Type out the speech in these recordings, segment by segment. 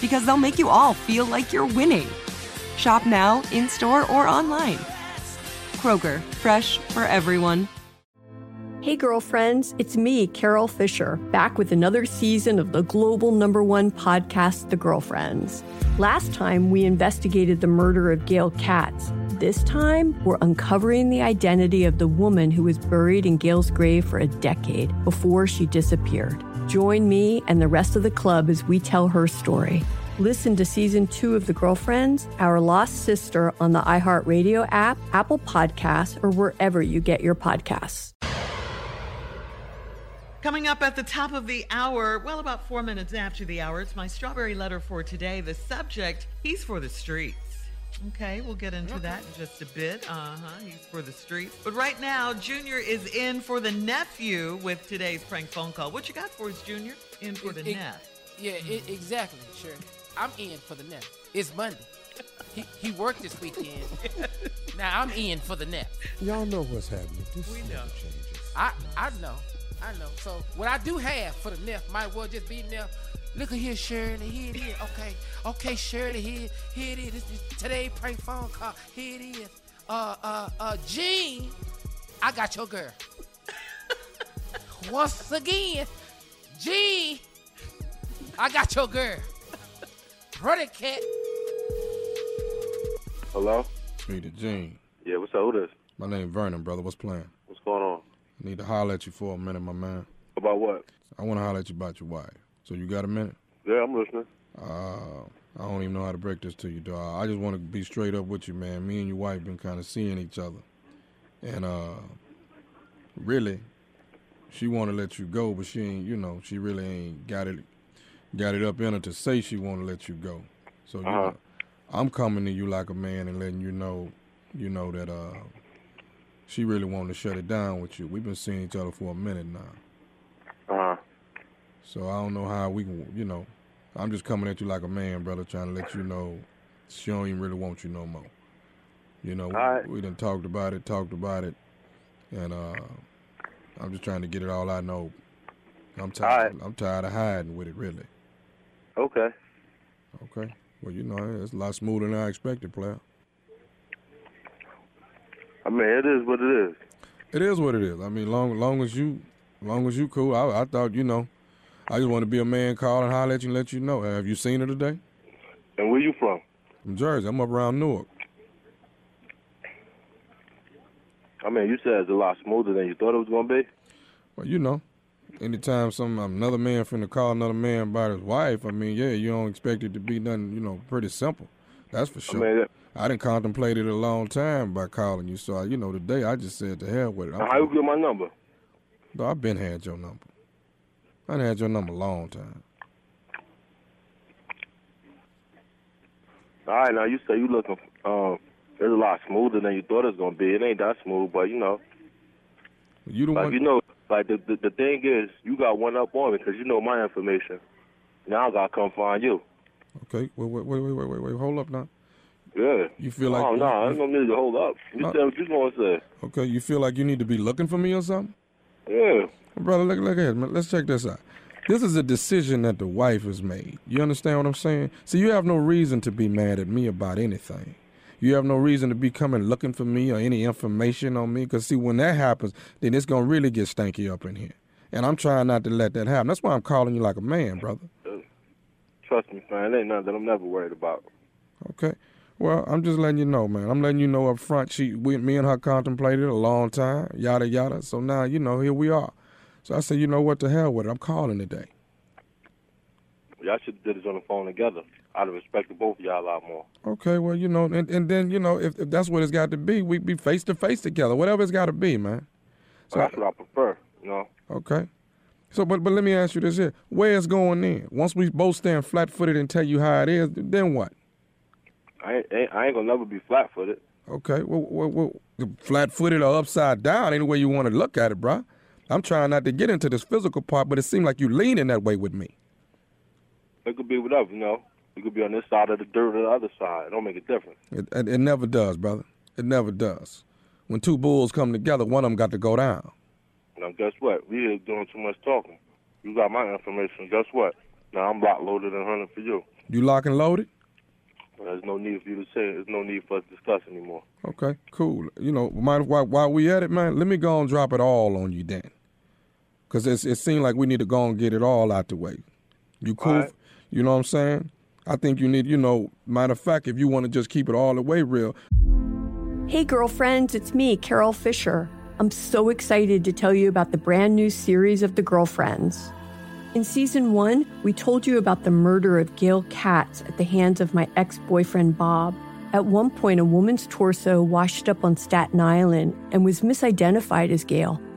because they'll make you all feel like you're winning. Shop now, in store, or online. Kroger, fresh for everyone. Hey, girlfriends, it's me, Carol Fisher, back with another season of the global number one podcast, The Girlfriends. Last time, we investigated the murder of Gail Katz. This time, we're uncovering the identity of the woman who was buried in Gail's grave for a decade before she disappeared. Join me and the rest of the club as we tell her story. Listen to season two of The Girlfriends, Our Lost Sister on the iHeartRadio app, Apple Podcasts, or wherever you get your podcasts. Coming up at the top of the hour, well, about four minutes after the hour, it's my strawberry letter for today. The subject, he's for the streets. Okay, we'll get into that in just a bit. Uh huh, he's for the streets. But right now, Junior is in for the nephew with today's prank phone call. What you got for us, Junior? In for the It- it- nephew. Yeah, it, exactly, sure. I'm in for the net. It's Monday. He, he worked this weekend. now I'm in for the net. Y'all know what's happening. This We know. changes. I I know, I know. So what I do have for the net might well just be enough. Look at here, Shirley. Here it is. Okay, okay, Shirley. Here, here it is. This is today prank phone call. Here it is. Uh, uh, uh, Jean, I got your girl. Once again, Jean, I got your girl. Brother cat. Hello? Speak to Gene. Yeah, what's up? Who this? My name Vernon, brother. What's playing? What's going on? I need to holler at you for a minute, my man. About what? I want to holler at you about your wife. So you got a minute? Yeah, I'm listening. Uh, I don't even know how to break this to you, dog. I just want to be straight up with you, man. Me and your wife been kind of seeing each other, and uh, really, she want to let you go, but she ain't. You know, she really ain't got it, got it up in her to say she want to let you go. So Uh-huh. know, I'm coming to you like a man and letting you know, you know that uh, she really wanted to shut it down with you. We've been seeing each other for a minute now. So I don't know how we can, you know, I'm just coming at you like a man, brother, trying to let you know she don't even really want you no more. You know, we, Alright. we done talked about it, talked about it, and uh, I'm just trying to get it all I know. I'm tired. Alright. I'm tired of hiding with it, really. Okay. Okay. Well, you know, it's a lot smoother than I expected, player. I mean, it is what it is. It is what it is. I mean, long long as you, long as you cool. I, I thought, you know, I just want to be a man, call and holler at you and let you know. Have you seen her today? And where you from? From Jersey. I'm up around Newark. I mean, you said it's a lot smoother than you thought it was gonna be. Well, you know, anytime some another man finna call another man about his wife, I mean, yeah, you don't expect it to be nothing, you know, pretty simple. That's for sure. I mean, I didn't contemplate it a long time by calling you. So, I, you know, today I just said to hell with it. now how you get my number? No, I've been had your number. I done had your number a long time. All right, now you say you looking. Um, it's a lot smoother than you thought it was gonna be. It ain't that smooth, but you know, You the like you know, like the, the the thing is, you got one up on me because you know my information. Now I gotta come find you. Okay, wait, wait, wait, wait, wait, wait. Hold up now. Yeah. You feel like Oh no, I ain't no need to hold up. You Uh, say what you gonna say. Okay, you feel like you need to be looking for me or something? Yeah. Brother, look, look at man. Let's check this out. This is a decision that the wife has made. You understand what I'm saying? So you have no reason to be mad at me about anything. You have no reason to be coming looking for me or any information on me. Because, see, when that happens, then it's going to really get stanky up in here. And I'm trying not to let that happen. That's why I'm calling you like a man, brother. Trust me, man. It ain't nothing that I'm never worried about. Okay. Well, I'm just letting you know, man. I'm letting you know up front. She, we, me and her contemplated a long time, yada yada. So now, you know, here we are. So I said, you know what, the hell with it. I'm calling today. Y'all should have did this on the phone together. I'd have respected both of y'all a lot more. Okay, well, you know, and, and then, you know, if, if that's what it's got to be, we'd be face to face together, whatever it's got to be, man. So that's what I prefer, you know. Okay. So, but but let me ask you this here: Where it's going in? Once we both stand flat footed and tell you how it is, then what? I ain't, I ain't gonna never be flat footed. Okay, well, well, well flat footed or upside down, any way you want to look at it, bruh. I'm trying not to get into this physical part, but it seemed like you leaning that way with me. It could be whatever, you know. It could be on this side of the dirt or the other side. It don't make a difference. It, it, it never does, brother. It never does. When two bulls come together, one of them got to go down. Now guess what? We here doing too much talking. You got my information. Guess what? Now I'm locked, loaded, and hunting for you. You lock and loaded? There's no need for you to say it. There's no need for us to discuss anymore. Okay, cool. You know, mind while, while we at it, man, let me go and drop it all on you then. Because it seems like we need to go and get it all out the way. You cool? All right. You know what I'm saying? I think you need, you know, matter of fact, if you want to just keep it all the way real, Hey, girlfriends, it's me, Carol Fisher. I'm so excited to tell you about the brand new series of The Girlfriends. In season one, we told you about the murder of Gail Katz at the hands of my ex boyfriend, Bob. At one point, a woman's torso washed up on Staten Island and was misidentified as Gail.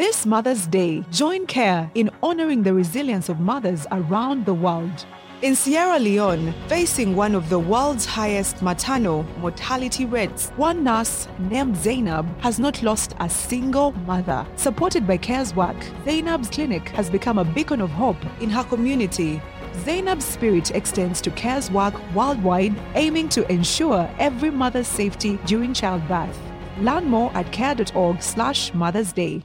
This Mother's Day, join CARE in honoring the resilience of mothers around the world. In Sierra Leone, facing one of the world's highest maternal mortality rates, one nurse named Zainab has not lost a single mother. Supported by CARE's work, Zainab's clinic has become a beacon of hope in her community. Zainab's spirit extends to CARE's work worldwide, aiming to ensure every mother's safety during childbirth. Learn more at care.org slash Mother's Day.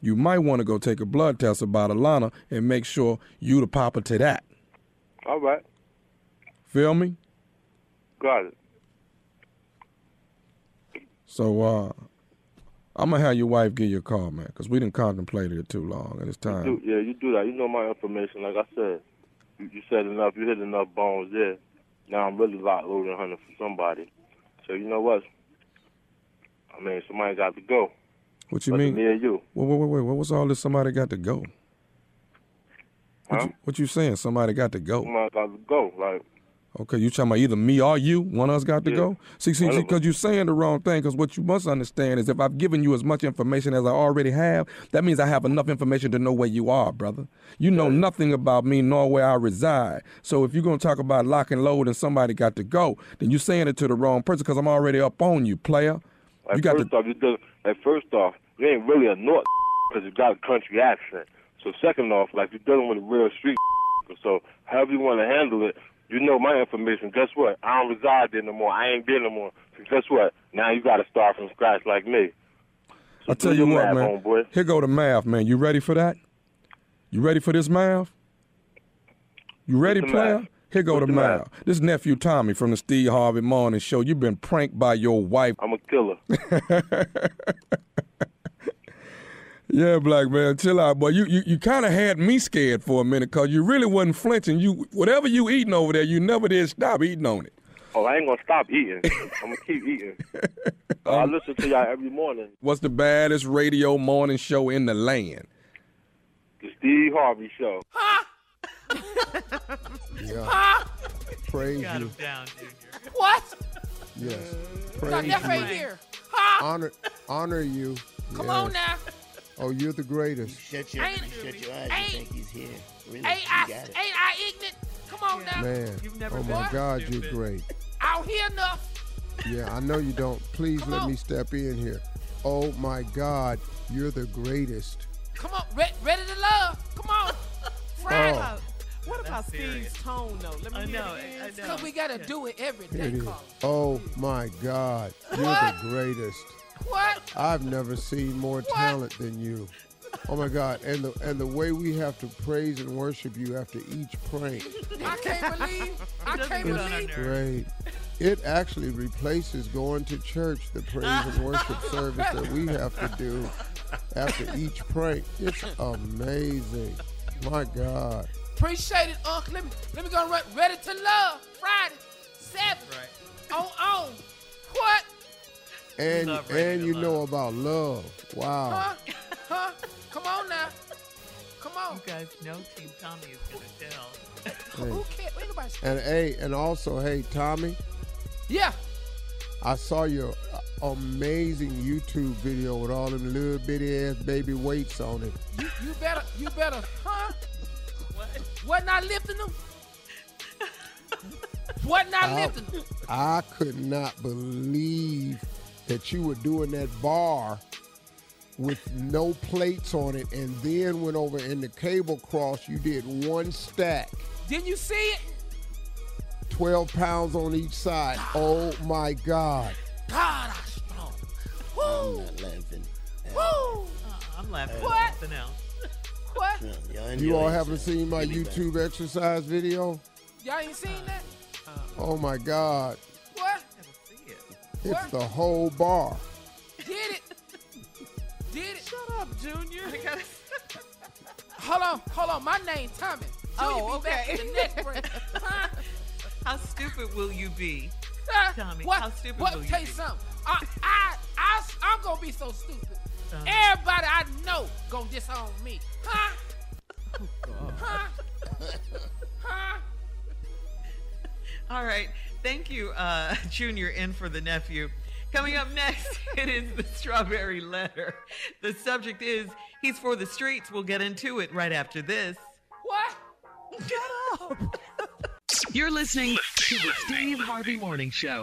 you might want to go take a blood test about Alana and make sure you the papa to that. All right. Feel me? Got it. So uh, I'm gonna have your wife give you a call, man, because we didn't contemplate it too long, and it's time. You do, yeah, you do that. You know my information. Like I said, you, you said enough. You hit enough bones there. Now I'm really locked, loaded, and hunting for somebody. So you know what? I mean, somebody got to go. What you mean? Me and you. Wait, wait, wait, wait. What's all this? Somebody got to go. What, huh? you, what you saying? Somebody got to go. Somebody got to go. Like. Okay, you talking about either me or you? One of us got to yeah. go. See, see, because you're saying the wrong thing. Because what you must understand is, if I've given you as much information as I already have, that means I have enough information to know where you are, brother. You know yeah. nothing about me nor where I reside. So if you're gonna talk about lock and load and somebody got to go, then you're saying it to the wrong person. Because I'm already up on you, player. You got first to. Off, you do, like first off, you ain't really a North because you got a country accent. So second off, like you're dealing with a real street. So however you want to handle it, you know my information. Guess what? I don't reside there no more. I ain't there no more. So guess what? Now you got to start from scratch like me. So I tell you what, man. Homeboy. Here go the math, man. You ready for that? You ready for this math? You ready, player? math? Here go What's the the math. math? This nephew Tommy from the Steve Harvey Morning Show. You've been pranked by your wife. I'm a killer. Yeah, black man, chill out, boy. You you, you kind of had me scared for a minute because you really wasn't flinching. You whatever you eating over there, you never did stop eating on it. Oh, I ain't gonna stop eating. I'm gonna keep eating. Uh, I listen to y'all every morning. What's the baddest radio morning show in the land? The Steve Harvey Show. Yeah. Ah. Praise Got you. him down, Junior. What? Yes. Got Praise that you. right here. Huh? Honor, honor you. Come yes. on now. Oh, you're the greatest. Shut your, Ain't- shut your eyes. ain't- You think he's here. Really, Ain't I, ain't I ignorant? Come on now. Man. You've never Oh been my God, stupid. you're great. I don't hear enough. Yeah, I know you don't. Please Come let on. me step in here. Oh my God, you're the greatest. Come on, Re- ready to love. Serious. Steve's tone, though? Let me I hear know, it. I know. Because we got to do it every Here day. Carl. Oh my God, you're What? the greatest. What? I've never seen more talent than you. Oh my God, and the and the way we have to praise and worship you after each prank. I can't believe. I doesn't can't get on believe. Great. It actually replaces going to church, the praise and worship service that we have to do after each prank. It's amazing. My God. Appreciate it, Uncle. Let me let me go right. Ready to love. Friday, seven. Right. On on. What? And and you regular know about love. Wow. Huh? Huh? Come on now. Come on. You guys know Team Tommy is going to tell. Hey. Who cares? Ain't nobody- And hey, and also, hey, Tommy, Yeah. I saw your uh, amazing YouTube video with all them little bitty ass baby weights on it. You, you better, you better, huh? Wasn't I lifting them? Wasn't I I, lifting them? I could not believe that you were doing that bar with no plates on it and then went over in the cable cross. You did one stack, Didn't you see it? 12 pounds on each side. Oh my God. God, I strong. Woo. laughing. Woo. Uh, I'm laughing What? at something else. What? You all haven't seen my YouTube exercise video? Y'all ain't seen that? Uh, oh my God. What? It's the whole bar. Did it? Did it? Shut up, Junior. Hold on, hold on. My name Tommy. Junior Oh, be back okay. in the next break. Huh? How stupid will you be? Huh? Tommy, what, how stupid what, will you tell be? you something. I, I, I, I'm gonna be so stupid. Uh. Everybody I know gonna disown me. Huh? Huh? Huh? All right. Thank you, uh, Junior, in for the nephew. Coming up next, it is the strawberry letter. The subject is he's for the streets. We'll get into it right after this. What? Shut up. You're listening to the Steve Harvey Morning Show.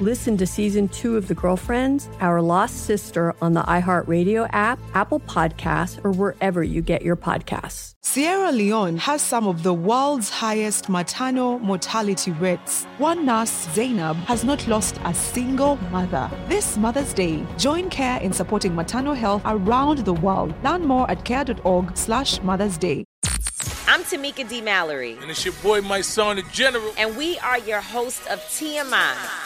Listen to season two of The Girlfriends, Our Lost Sister on the iHeartRadio app, Apple Podcasts, or wherever you get your podcasts. Sierra Leone has some of the world's highest maternal mortality rates. One nurse, Zainab, has not lost a single mother. This Mother's Day, join CARE in supporting maternal health around the world. Learn more at care.org slash Mother's Day. I'm Tamika D. Mallory. And it's your boy, my son, the general. And we are your host of TMI.